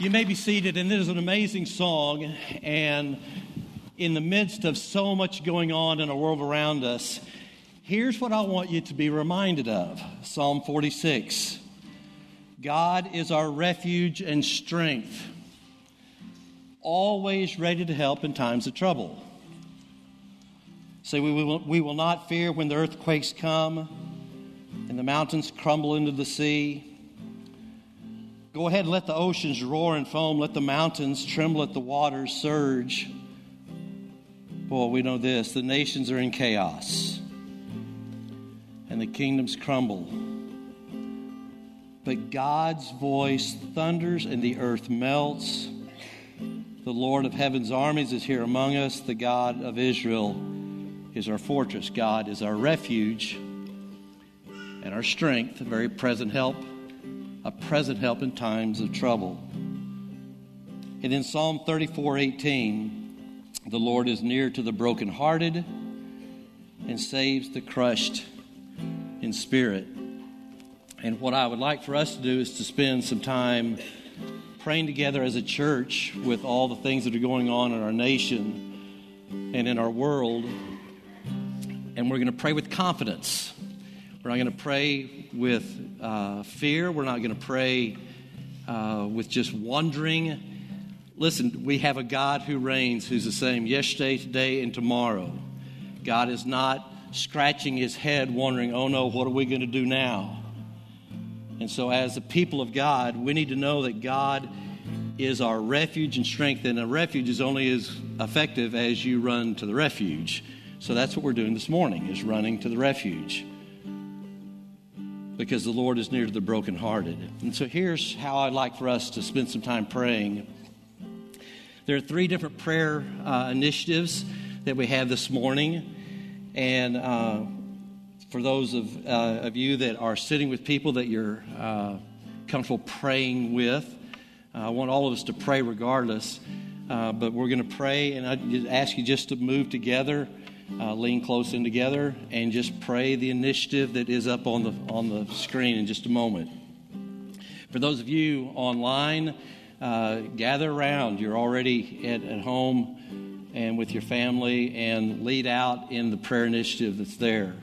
You may be seated, and this is an amazing song. And in the midst of so much going on in the world around us, here's what I want you to be reminded of Psalm 46 God is our refuge and strength, always ready to help in times of trouble. Say, we will, we will not fear when the earthquakes come and the mountains crumble into the sea Go ahead and let the oceans roar and foam. Let the mountains tremble at the waters surge. Boy, we know this the nations are in chaos and the kingdoms crumble. But God's voice thunders and the earth melts. The Lord of heaven's armies is here among us. The God of Israel is our fortress. God is our refuge and our strength, a very present help a present help in times of trouble. And in Psalm 34 18, the Lord is near to the brokenhearted and saves the crushed in spirit. And what I would like for us to do is to spend some time praying together as a church with all the things that are going on in our nation and in our world. And we're going to pray with confidence. We're not going to pray with uh, fear. We're not going to pray uh, with just wondering. Listen, we have a God who reigns, who's the same yesterday, today, and tomorrow. God is not scratching his head, wondering, oh no, what are we going to do now? And so, as the people of God, we need to know that God is our refuge and strength, and a refuge is only as effective as you run to the refuge. So that's what we're doing this morning, is running to the refuge because the Lord is near to the brokenhearted. And so here's how I'd like for us to spend some time praying. There are three different prayer uh, initiatives that we have this morning. And uh, for those of, uh, of you that are sitting with people that you're uh, comfortable praying with, uh, I want all of us to pray regardless. Uh, but we're going to pray, and I ask you just to move together uh, lean close in together and just pray the initiative that is up on the on the screen in just a moment. For those of you online, uh, gather around. You're already at, at home and with your family, and lead out in the prayer initiative that's there.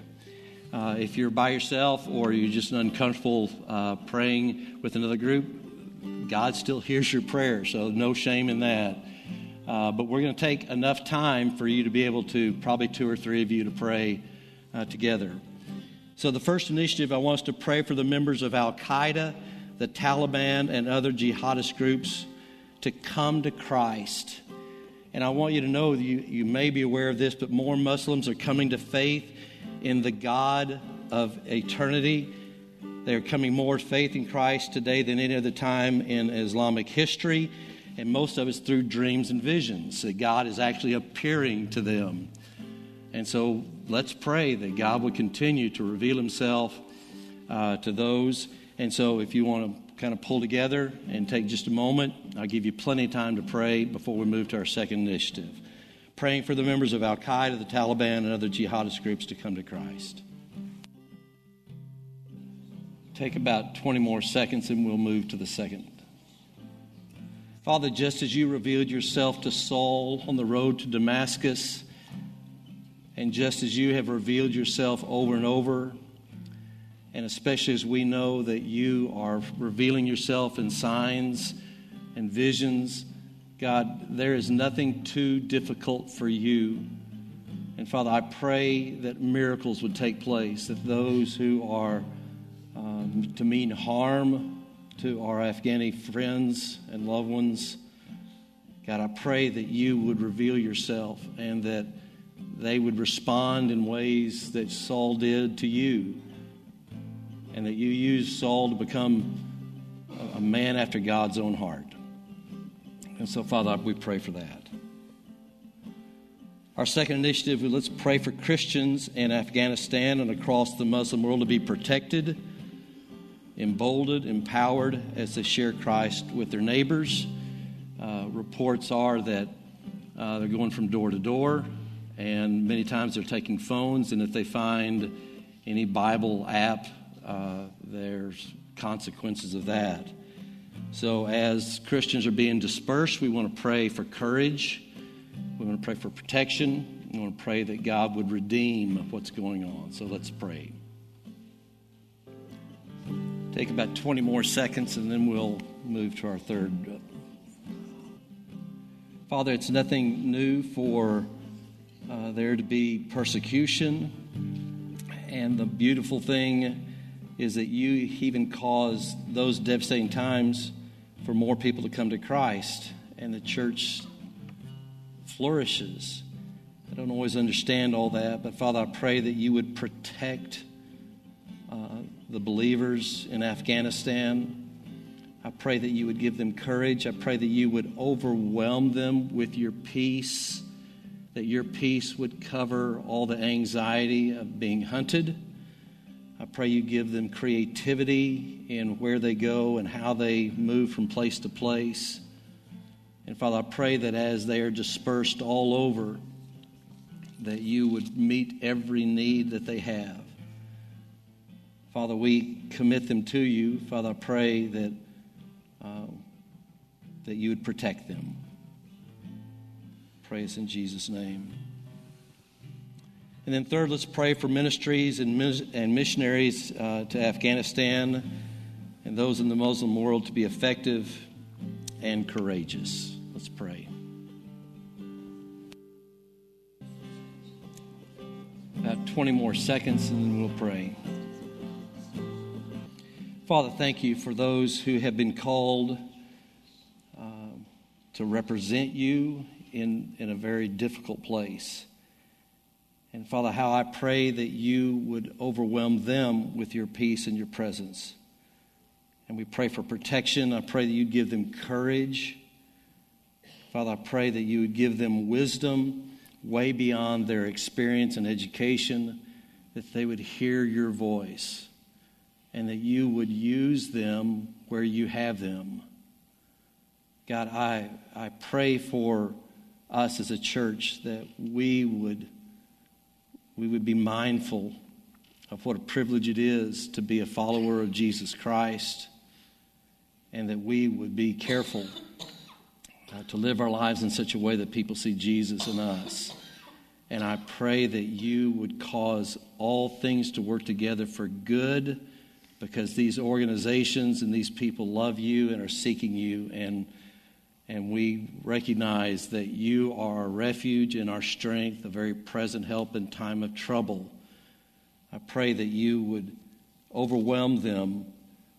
Uh, if you're by yourself or you're just uncomfortable uh, praying with another group, God still hears your prayer, so no shame in that. Uh, but we're going to take enough time for you to be able to, probably two or three of you, to pray uh, together. So, the first initiative, I want us to pray for the members of Al Qaeda, the Taliban, and other jihadist groups to come to Christ. And I want you to know, you, you may be aware of this, but more Muslims are coming to faith in the God of eternity. They are coming more faith in Christ today than any other time in Islamic history and most of it's through dreams and visions that God is actually appearing to them. And so let's pray that God would continue to reveal Himself uh, to those. And so if you want to kind of pull together and take just a moment, I'll give you plenty of time to pray before we move to our second initiative. Praying for the members of Al Qaeda, the Taliban, and other jihadist groups to come to Christ. Take about 20 more seconds and we'll move to the second Father, just as you revealed yourself to Saul on the road to Damascus, and just as you have revealed yourself over and over, and especially as we know that you are revealing yourself in signs and visions, God, there is nothing too difficult for you. And Father, I pray that miracles would take place, that those who are um, to mean harm to our Afghani friends and loved ones. God, I pray that you would reveal yourself and that they would respond in ways that Saul did to you, and that you used Saul to become a man after God's own heart. And so, Father, we pray for that. Our second initiative, let's pray for Christians in Afghanistan and across the Muslim world to be protected emboldened, empowered as they share Christ with their neighbors. Uh, reports are that uh, they're going from door to door, and many times they're taking phones, and if they find any Bible app, uh, there's consequences of that. So, as Christians are being dispersed, we want to pray for courage. We want to pray for protection. We want to pray that God would redeem what's going on. So, let's pray. Take about 20 more seconds and then we'll move to our third. Father, it's nothing new for uh, there to be persecution. And the beautiful thing is that you even cause those devastating times for more people to come to Christ, and the church flourishes. I don't always understand all that, but Father, I pray that you would protect uh, the believers in Afghanistan. I pray that you would give them courage. I pray that you would overwhelm them with your peace, that your peace would cover all the anxiety of being hunted. I pray you give them creativity in where they go and how they move from place to place. And Father, I pray that as they are dispersed all over, that you would meet every need that they have. Father, we commit them to you. Father, I pray that, uh, that you would protect them. Praise in Jesus' name. And then, third, let's pray for ministries and, and missionaries uh, to Afghanistan and those in the Muslim world to be effective and courageous. Let's pray. About 20 more seconds, and then we'll pray. Father, thank you for those who have been called uh, to represent you in, in a very difficult place. And Father, how I pray that you would overwhelm them with your peace and your presence. And we pray for protection. I pray that you'd give them courage. Father, I pray that you would give them wisdom way beyond their experience and education, that they would hear your voice, and that you would use them where you have them. God, I, I pray for us as a church that we would we would be mindful of what a privilege it is to be a follower of Jesus Christ, and that we would be careful uh, to live our lives in such a way that people see Jesus in us. And I pray that you would cause all things to work together for good because these organizations and these people love you and are seeking you. And and we recognize that you are our refuge and our strength, a very present help in time of trouble. I pray that you would overwhelm them,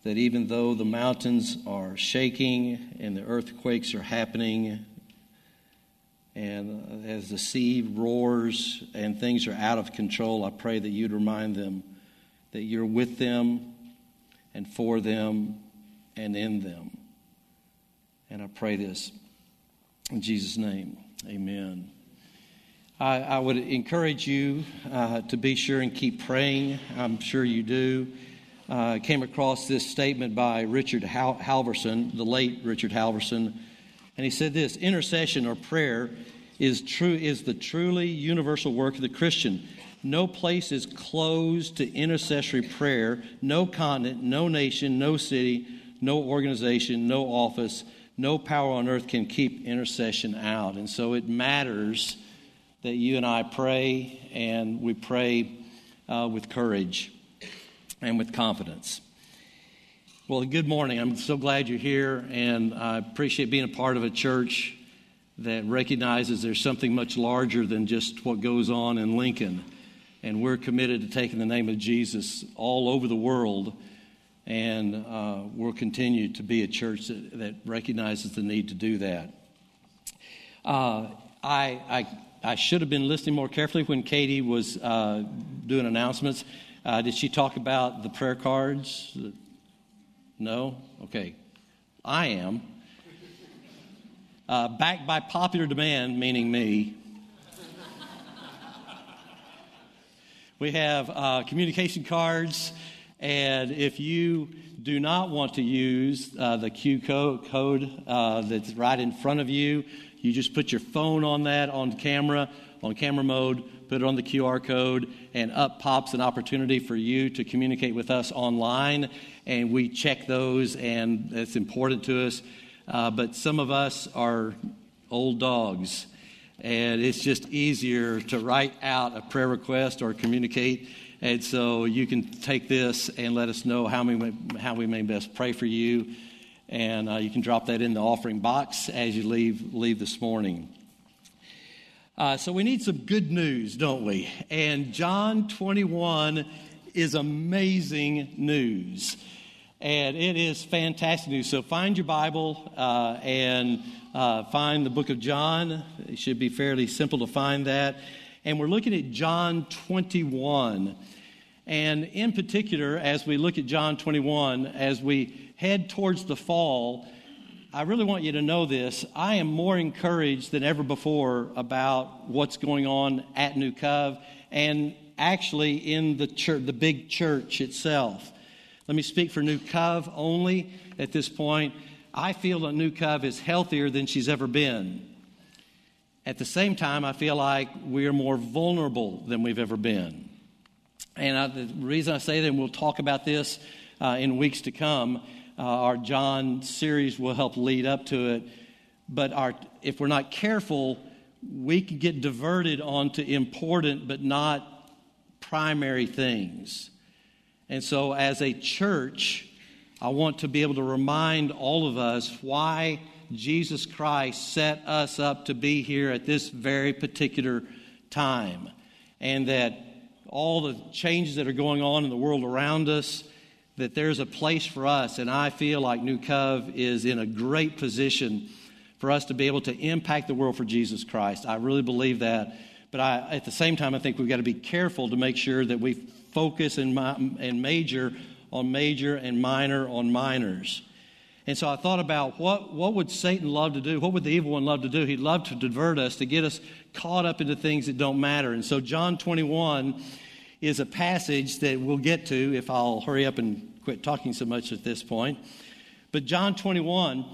that even though the mountains are shaking and the earthquakes are happening, and as the sea roars and things are out of control, I pray that you'd remind them that you're with them and for them and in them. And I pray this in Jesus' name. Amen. I, I would encourage you uh, to be sure and keep praying. I'm sure you do. Uh, came across this statement by Richard Hal- Halverson, the late Richard Halverson, and he said this intercession or prayer is, true, is the truly universal work of the Christian. No place is closed to intercessory prayer, no continent, no nation, no city, no organization, no office no power on earth can keep intercession out. And so it matters that you and I pray, and we pray uh, with courage and with confidence. Well, good morning. I'm so glad you're here, and I appreciate being a part of a church that recognizes there's something much larger than just what goes on in Lincoln. And we're committed to taking the name of Jesus all over the world and uh, we'll continue to be a church that, that, recognizes the need to do that. Uh, I, I, I, should have been listening more carefully when Katie was uh, doing announcements. Uh, did she talk about the prayer cards? No? Okay. I am. Uh, backed by popular demand, meaning me. We have uh, communication cards. And if you do not want to use uh, the Q code uh, that's right in front of you, you just put your phone on that on camera, on camera mode, put it on the QR code, and up pops an opportunity for you to communicate with us online. And we check those, and it's important to us. Uh, but some of us are old dogs, and it's just easier to write out a prayer request or communicate. And so you can take this and let us know how we, how we may best pray for you. And uh, you can drop that in the offering box as you leave, leave this morning. Uh, so we need some good news, don't we? And John 21 is amazing news. And it is fantastic news. So find your Bible uh, and uh, find the book of John. It should be fairly simple to find that. And we're looking at John 21. And in particular, as we look at John 21, as we head towards the fall, I really want you to know this. I am more encouraged than ever before about what's going on at New Cove and actually in the church, the big church itself. Let me speak for New Cove only at this point. I feel that New Cove is healthier than she's ever been. At the same time, I feel like we are more vulnerable than we've ever been. And I, the reason I say that, and we'll talk about this uh, in weeks to come, uh, our John series will help lead up to it. But our, if we're not careful, we can get diverted onto important but not primary things. And so, as a church, I want to be able to remind all of us why Jesus Christ set us up to be here at this very particular time. And that all the changes that are going on in the world around us, that there's a place for us, and I feel like New Cove is in a great position for us to be able to impact the world for Jesus Christ. I really believe that. But I, at the same time, I think we've got to be careful to make sure that we focus and, and major on major and minor on minors. And so I thought about what, what would Satan love to do? What would the evil one love to do? He'd love to divert us, to get us caught up into things that don't matter. And so John 21 is a passage that we'll get to if I'll hurry up and quit talking so much at this point. But John 21,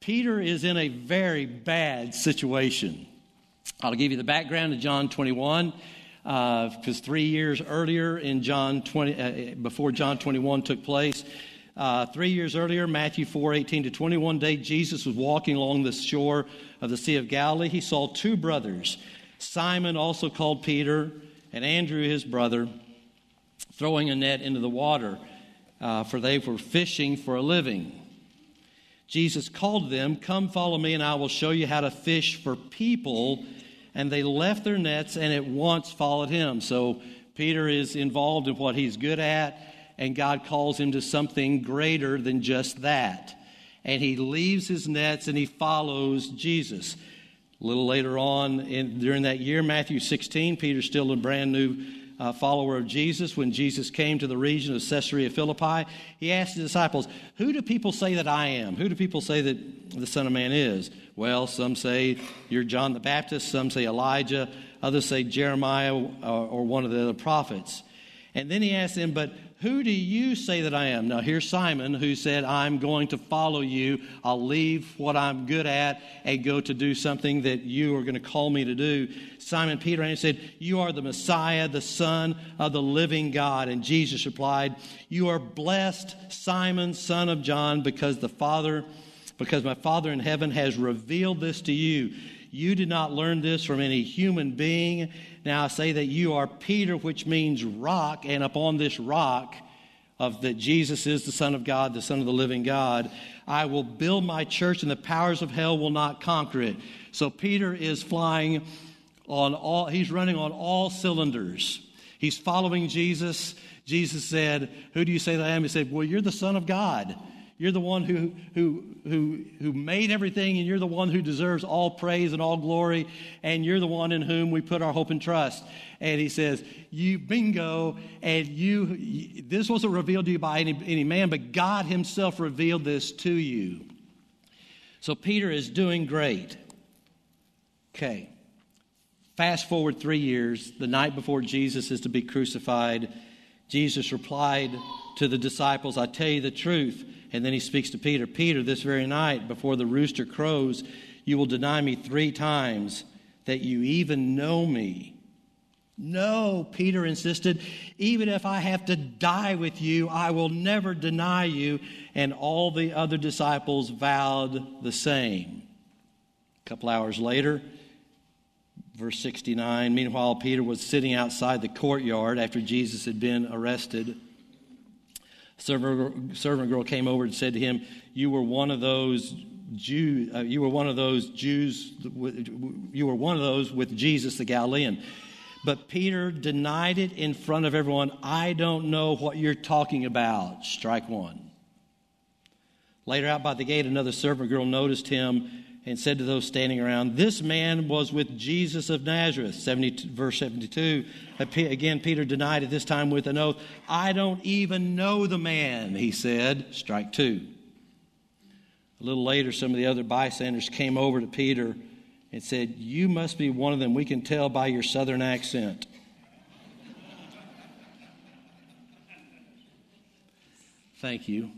Peter is in a very bad situation. I'll give you the background of John 21 because uh, three years earlier in John 20, uh, before John 21 took place, uh, three years earlier, Matthew 4 18 to 21 day, Jesus was walking along the shore of the Sea of Galilee. He saw two brothers, Simon, also called Peter, and Andrew, his brother, throwing a net into the water, uh, for they were fishing for a living. Jesus called them, Come follow me, and I will show you how to fish for people. And they left their nets and at once followed him. So Peter is involved in what he's good at, and God calls him to something greater than just that. And he leaves his nets and he follows Jesus. A little later on in, during that year, Matthew 16, Peter's still a brand new uh, follower of Jesus. When Jesus came to the region of Caesarea Philippi, he asked his disciples, Who do people say that I am? Who do people say that the Son of Man is? Well, some say you're John the Baptist, some say Elijah, others say Jeremiah or, or one of the other prophets. And then he asked them, But who do you say that I am? Now, here's Simon who said, I'm going to follow you. I'll leave what I'm good at and go to do something that you are going to call me to do. Simon Peter answered, You are the Messiah, the Son of the living God. And Jesus replied, You are blessed, Simon, son of John, because the Father, because my Father in heaven has revealed this to you. You did not learn this from any human being. Now I say that you are Peter, which means rock, and upon this rock, of that Jesus is the Son of God, the Son of the living God, I will build my church, and the powers of hell will not conquer it. So Peter is flying on all, he's running on all cylinders. He's following Jesus. Jesus said, Who do you say that I am? He said, Well, you're the Son of God. You're the one who, who, who, who made everything, and you're the one who deserves all praise and all glory, and you're the one in whom we put our hope and trust. And he says, You bingo, and you, this wasn't revealed to you by any, any man, but God Himself revealed this to you. So Peter is doing great. Okay. Fast forward three years, the night before Jesus is to be crucified, Jesus replied to the disciples, I tell you the truth. And then he speaks to Peter Peter, this very night, before the rooster crows, you will deny me three times that you even know me. No, Peter insisted, even if I have to die with you, I will never deny you. And all the other disciples vowed the same. A couple hours later, verse 69, meanwhile, Peter was sitting outside the courtyard after Jesus had been arrested. Servant, servant girl came over and said to him, You were one of those Jews, uh, you were one of those Jews, you were one of those with Jesus the Galilean. But Peter denied it in front of everyone. I don't know what you're talking about. Strike one. Later, out by the gate, another servant girl noticed him and said to those standing around, This man was with Jesus of Nazareth. 70, verse 72. Uh, again, Peter denied at this time with an oath, I don't even know the man, he said. Strike two. A little later, some of the other bystanders came over to Peter and said, You must be one of them. We can tell by your southern accent. Thank you.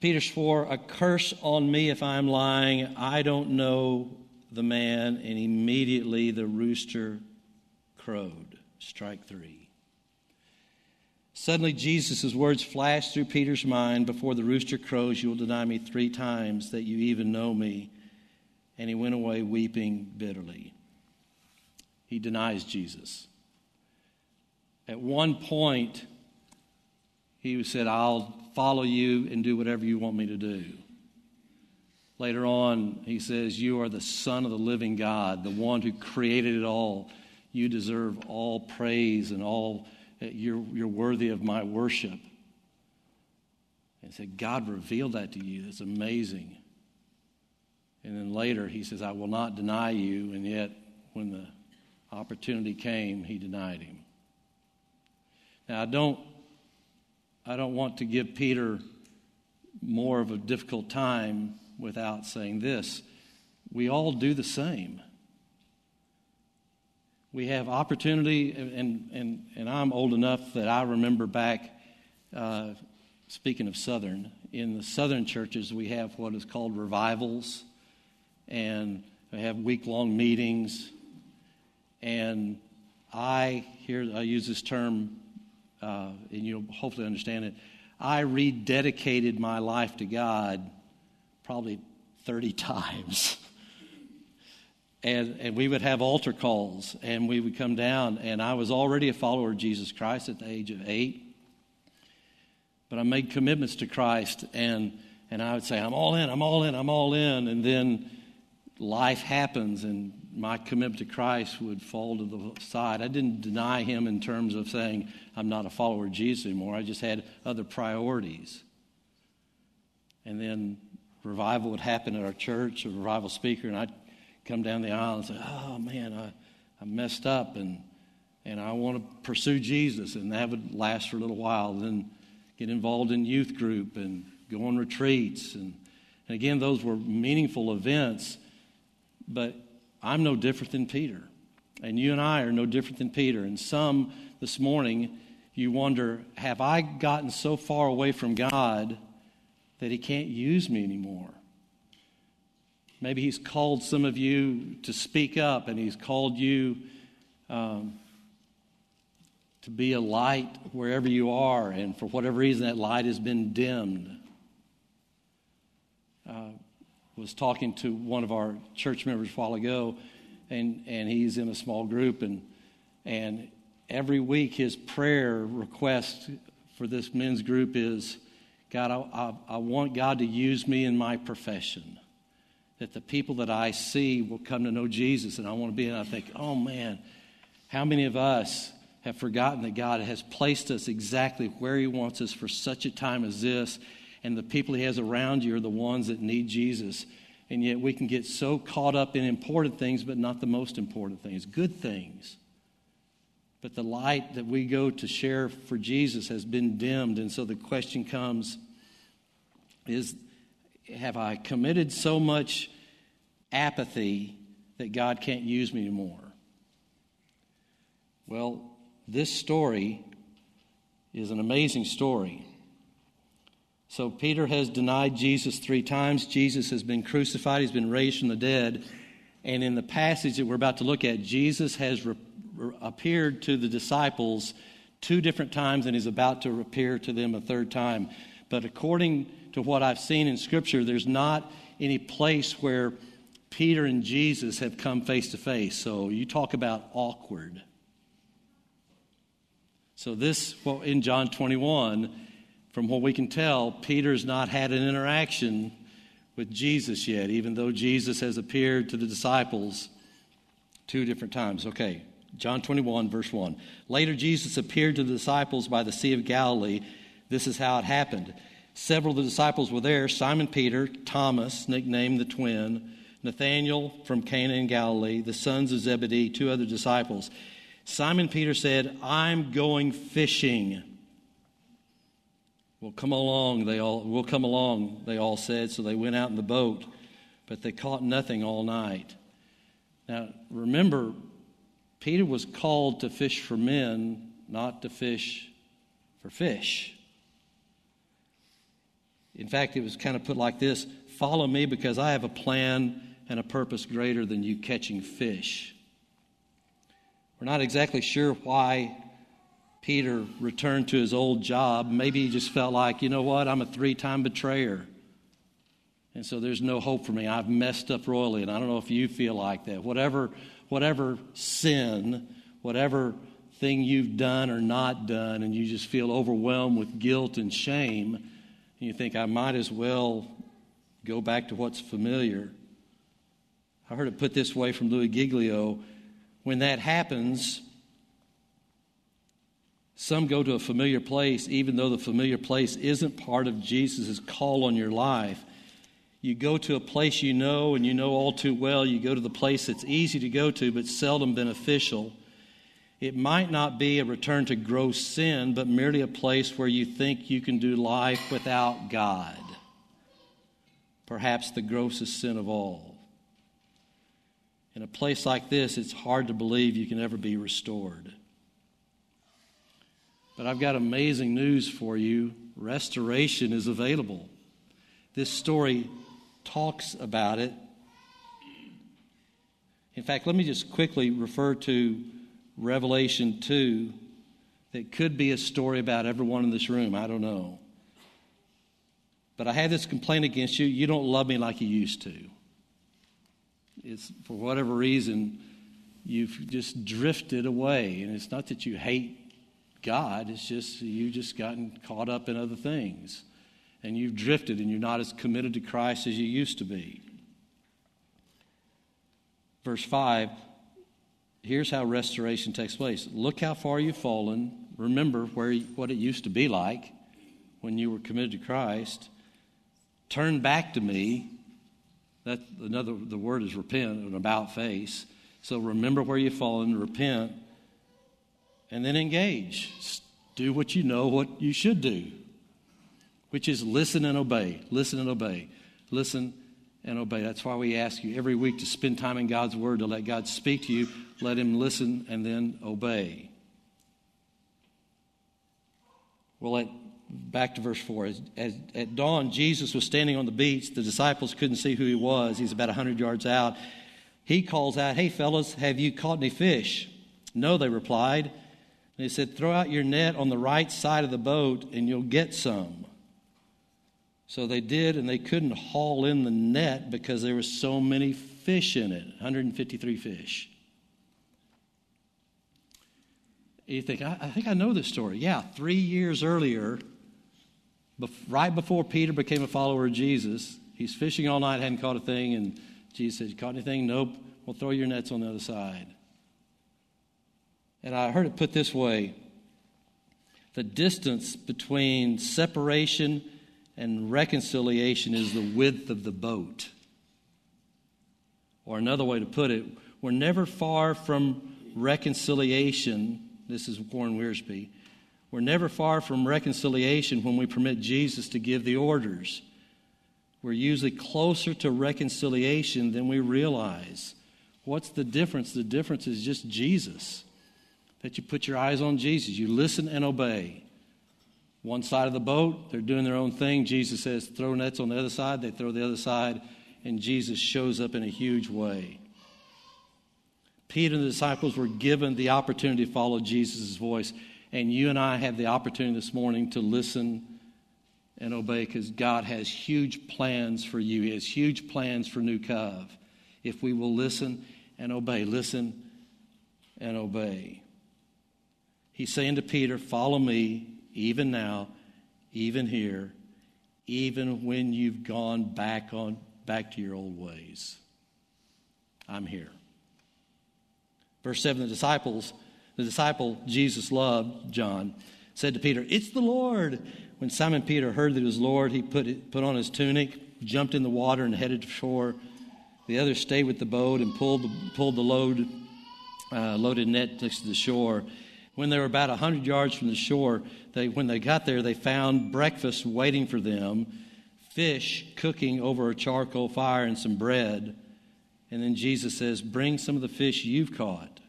Peter swore, A curse on me if I'm lying. I don't know the man. And immediately the rooster crowed. Strike three. Suddenly, Jesus' words flashed through Peter's mind Before the rooster crows, you will deny me three times that you even know me. And he went away weeping bitterly. He denies Jesus. At one point, he said, I'll follow you and do whatever you want me to do. Later on, he says, You are the Son of the living God, the one who created it all. You deserve all praise and all eh, you're, you're worthy of my worship. And said, God revealed that to you. That's amazing. And then later he says, I will not deny you. And yet, when the opportunity came, he denied him. Now, I don't, I don't want to give Peter more of a difficult time without saying this. We all do the same we have opportunity, and, and, and I'm old enough that I remember back, uh, speaking of Southern, in the Southern churches, we have what is called revivals, and we have week long meetings. And I, here, I use this term, uh, and you'll hopefully understand it. I rededicated my life to God probably 30 times and, and we would have altar calls and we would come down and i was already a follower of jesus christ at the age of eight but i made commitments to christ and and i would say i'm all in i'm all in i'm all in and then life happens and my commitment to christ would fall to the side i didn't deny him in terms of saying i'm not a follower of jesus anymore i just had other priorities and then revival would happen at our church a revival speaker and i'd come down the aisle and say, oh man, I, I messed up and, and I want to pursue Jesus. And that would last for a little while. Then get involved in youth group and go on retreats. And, and again, those were meaningful events, but I'm no different than Peter. And you and I are no different than Peter. And some this morning, you wonder, have I gotten so far away from God that He can't use me anymore? Maybe He's called some of you to speak up and He's called you um, to be a light wherever you are, and for whatever reason that light has been dimmed. Uh, was talking to one of our church members a while ago, and, and he's in a small group, and, and every week his prayer request for this men's group is God, I, I, I want God to use me in my profession that the people that I see will come to know Jesus. And I want to be, and I think, oh man, how many of us have forgotten that God has placed us exactly where He wants us for such a time as this? And the people He has around you are the ones that need Jesus. And yet we can get so caught up in important things, but not the most important things, good things. But the light that we go to share for Jesus has been dimmed. And so the question comes is have I committed so much apathy that God can't use me anymore? Well, this story is an amazing story. So, Peter has denied Jesus three times. Jesus has been crucified, he's been raised from the dead. And in the passage that we're about to look at, Jesus has re- re- appeared to the disciples two different times and is about to appear to them a third time. But according to what I've seen in Scripture, there's not any place where Peter and Jesus have come face to face. So you talk about awkward. So, this, well, in John 21, from what we can tell, Peter's not had an interaction with Jesus yet, even though Jesus has appeared to the disciples two different times. Okay, John 21, verse 1. Later, Jesus appeared to the disciples by the Sea of Galilee. This is how it happened. Several of the disciples were there Simon Peter, Thomas, nicknamed the twin, Nathanael from Cana in Galilee, the sons of Zebedee, two other disciples. Simon Peter said, I'm going fishing. Well, come along, they all we'll come along, they all said, so they went out in the boat, but they caught nothing all night. Now remember, Peter was called to fish for men, not to fish for fish. In fact, it was kind of put like this Follow me because I have a plan and a purpose greater than you catching fish. We're not exactly sure why Peter returned to his old job. Maybe he just felt like, you know what, I'm a three time betrayer. And so there's no hope for me. I've messed up royally. And I don't know if you feel like that. Whatever, whatever sin, whatever thing you've done or not done, and you just feel overwhelmed with guilt and shame, and you think, I might as well go back to what's familiar. I heard it put this way from Louis Giglio when that happens, some go to a familiar place, even though the familiar place isn't part of Jesus' call on your life. You go to a place you know and you know all too well. You go to the place that's easy to go to but seldom beneficial. It might not be a return to gross sin, but merely a place where you think you can do life without God. Perhaps the grossest sin of all. In a place like this, it's hard to believe you can ever be restored. But I've got amazing news for you restoration is available. This story talks about it. In fact, let me just quickly refer to Revelation 2 that could be a story about everyone in this room. I don't know. But I have this complaint against you you don't love me like you used to it's for whatever reason you've just drifted away. And it's not that you hate God, it's just you've just gotten caught up in other things. And you've drifted and you're not as committed to Christ as you used to be. Verse 5 here's how restoration takes place. Look how far you've fallen. Remember where, what it used to be like when you were committed to Christ. Turn back to me that another the word is repent, an about face. So remember where you've fallen, repent, and then engage. Do what you know what you should do, which is listen and obey. Listen and obey. Listen and obey. That's why we ask you every week to spend time in God's Word, to let God speak to you, let Him listen, and then obey. Well, at back to verse 4. As, as, at dawn, Jesus was standing on the beach. The disciples couldn't see who he was. He's about 100 yards out. He calls out, Hey, fellas, have you caught any fish? No, they replied. And he said, Throw out your net on the right side of the boat and you'll get some. So they did, and they couldn't haul in the net because there were so many fish in it 153 fish. You think, I, I think I know this story. Yeah, three years earlier, right before Peter became a follower of Jesus, he's fishing all night, hadn't caught a thing, and Jesus said, caught anything? Nope. Well, throw your nets on the other side. And I heard it put this way the distance between separation and reconciliation is the width of the boat. Or another way to put it, we're never far from reconciliation. This is Warren Wiersbe. We're never far from reconciliation when we permit Jesus to give the orders. We're usually closer to reconciliation than we realize. What's the difference? The difference is just Jesus. That you put your eyes on Jesus. You listen and obey. One side of the boat, they're doing their own thing. Jesus says, throw nets on the other side. They throw the other side, and Jesus shows up in a huge way. Peter and the disciples were given the opportunity to follow Jesus' voice, and you and I have the opportunity this morning to listen and obey because God has huge plans for you. He has huge plans for New Cove. If we will listen and obey, listen and obey. He's saying to Peter, Follow me, even now, even here, even when you've gone back on back to your old ways. I'm here. Verse 7 the disciples, the disciple Jesus loved, John, said to Peter, It's the Lord. When Simon Peter heard that it was Lord, he put, it, put on his tunic, jumped in the water, and headed to shore. The others stayed with the boat and pulled the, pulled the load, uh, loaded net next to the shore. When they were about a hundred yards from the shore, they, when they got there, they found breakfast waiting for them, fish cooking over a charcoal fire, and some bread. And then Jesus says, Bring some of the fish you've caught.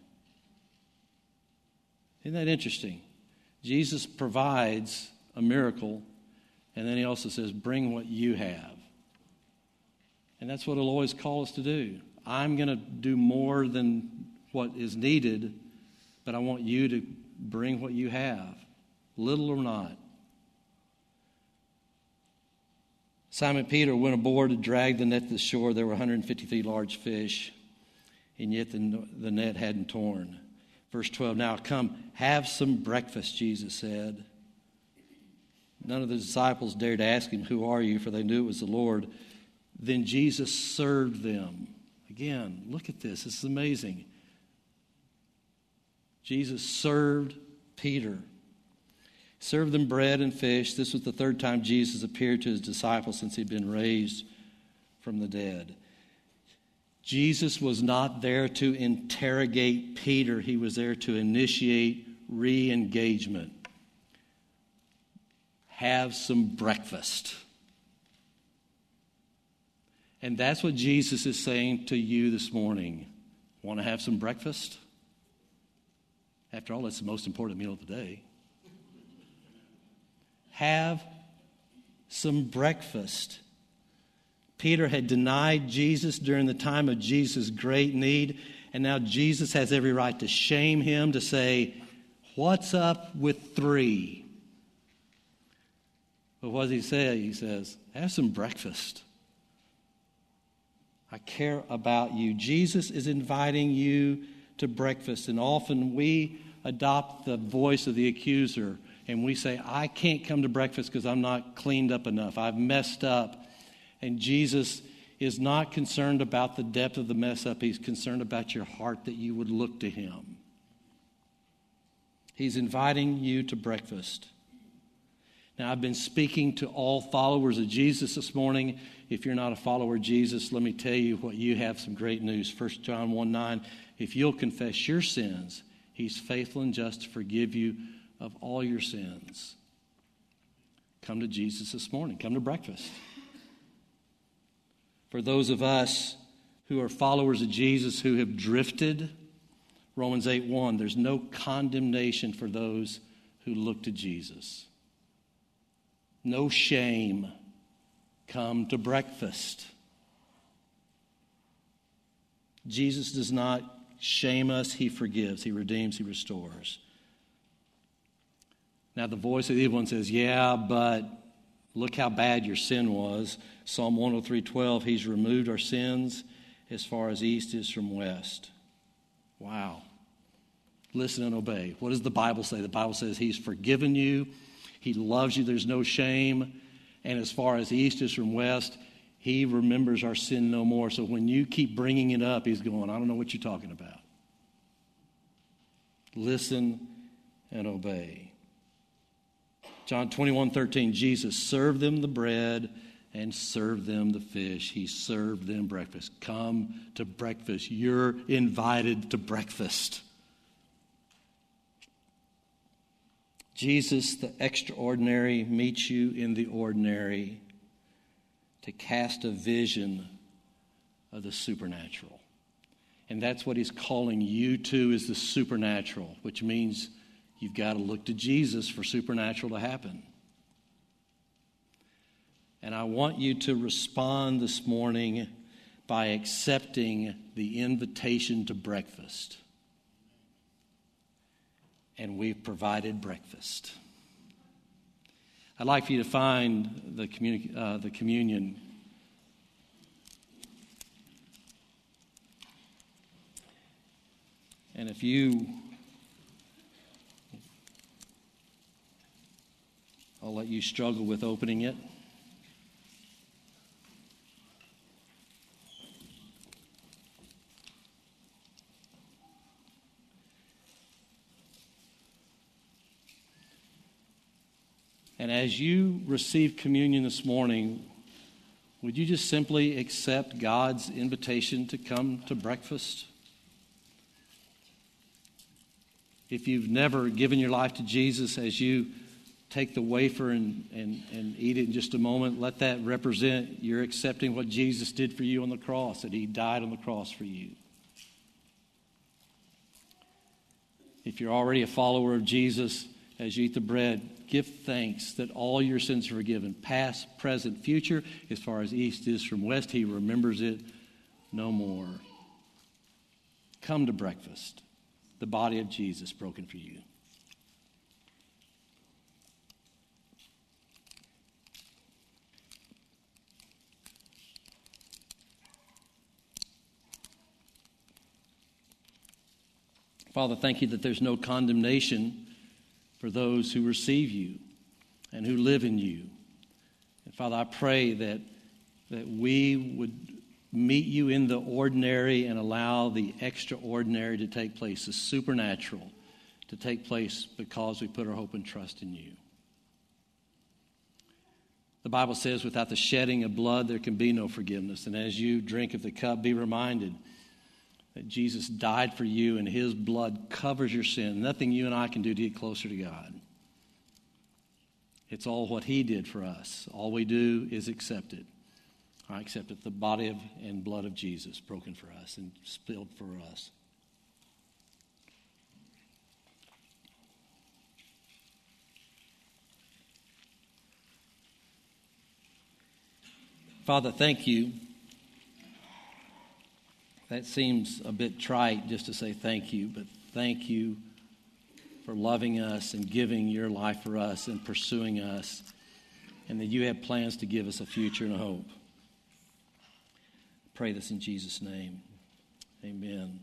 Isn't that interesting? Jesus provides a miracle, and then he also says, Bring what you have. And that's what he'll always call us to do. I'm going to do more than what is needed, but I want you to bring what you have, little or not. Simon Peter went aboard and dragged the net to the shore. There were 153 large fish, and yet the, the net hadn't torn. Verse 12 Now come, have some breakfast, Jesus said. None of the disciples dared ask him, Who are you? for they knew it was the Lord. Then Jesus served them. Again, look at this. This is amazing. Jesus served Peter, served them bread and fish. This was the third time Jesus appeared to his disciples since he'd been raised from the dead. Jesus was not there to interrogate Peter, he was there to initiate re engagement have some breakfast. And that's what Jesus is saying to you this morning. Want to have some breakfast? After all, it's the most important meal of the day. Have some breakfast. Peter had denied Jesus during the time of Jesus' great need, and now Jesus has every right to shame him, to say, What's up with three? But what does he say? He says, Have some breakfast. I care about you. Jesus is inviting you to breakfast, and often we adopt the voice of the accuser and we say, I can't come to breakfast because I'm not cleaned up enough. I've messed up. And Jesus is not concerned about the depth of the mess up, He's concerned about your heart that you would look to Him. He's inviting you to breakfast. Now, I've been speaking to all followers of Jesus this morning. If you're not a follower of Jesus, let me tell you what you have some great news. 1 John 1 9. If you'll confess your sins, he's faithful and just to forgive you of all your sins. Come to Jesus this morning. Come to breakfast. For those of us who are followers of Jesus who have drifted, Romans 8 1, there's no condemnation for those who look to Jesus no shame. Come to breakfast. Jesus does not shame us, He forgives, He redeems, He restores. Now, the voice of the evil one says, Yeah, but look how bad your sin was. Psalm 103 12, He's removed our sins as far as east is from west. Wow. Listen and obey. What does the Bible say? The Bible says He's forgiven you, he loves you. There's no shame. And as far as east is from west, He remembers our sin no more. So when you keep bringing it up, He's going, I don't know what you're talking about. Listen and obey. John 21 13, Jesus served them the bread and served them the fish. He served them breakfast. Come to breakfast. You're invited to breakfast. Jesus, the extraordinary, meets you in the ordinary to cast a vision of the supernatural. And that's what he's calling you to is the supernatural, which means you've got to look to Jesus for supernatural to happen. And I want you to respond this morning by accepting the invitation to breakfast. And we've provided breakfast. I'd like for you to find the, communi- uh, the communion. And if you, I'll let you struggle with opening it. And as you receive communion this morning, would you just simply accept God's invitation to come to breakfast? If you've never given your life to Jesus, as you take the wafer and, and, and eat it in just a moment, let that represent you're accepting what Jesus did for you on the cross, that He died on the cross for you. If you're already a follower of Jesus, as you eat the bread, give thanks that all your sins are forgiven, past, present, future. As far as east is from west, he remembers it no more. Come to breakfast, the body of Jesus broken for you. Father, thank you that there's no condemnation for those who receive you and who live in you. And Father, I pray that, that we would meet you in the ordinary and allow the extraordinary to take place, the supernatural to take place because we put our hope and trust in you. The Bible says, without the shedding of blood, there can be no forgiveness. And as you drink of the cup, be reminded that Jesus died for you and his blood covers your sin. Nothing you and I can do to get closer to God. It's all what he did for us. All we do is accept it. I accept it, the body of, and blood of Jesus broken for us and spilled for us. Father, thank you that seems a bit trite just to say thank you, but thank you for loving us and giving your life for us and pursuing us, and that you have plans to give us a future and a hope. Pray this in Jesus' name. Amen.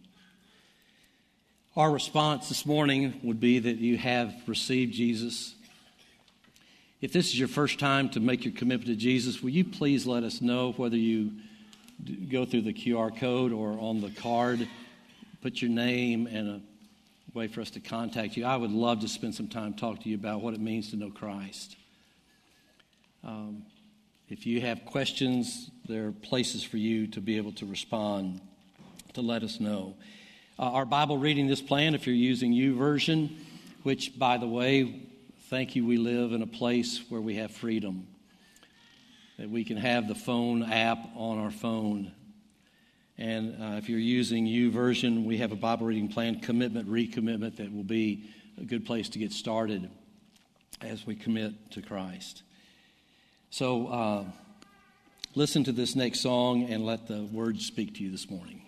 Our response this morning would be that you have received Jesus. If this is your first time to make your commitment to Jesus, will you please let us know whether you go through the QR code or on the card, put your name and a way for us to contact you. I would love to spend some time talking to you about what it means to know Christ. Um, if you have questions, there are places for you to be able to respond, to let us know. Uh, our Bible reading this plan, if you're using YouVersion, which, by the way, thank you, we live in a place where we have freedom that we can have the phone app on our phone. And uh, if you're using YouVersion, we have a Bible reading plan, commitment, recommitment, that will be a good place to get started as we commit to Christ. So uh, listen to this next song and let the words speak to you this morning.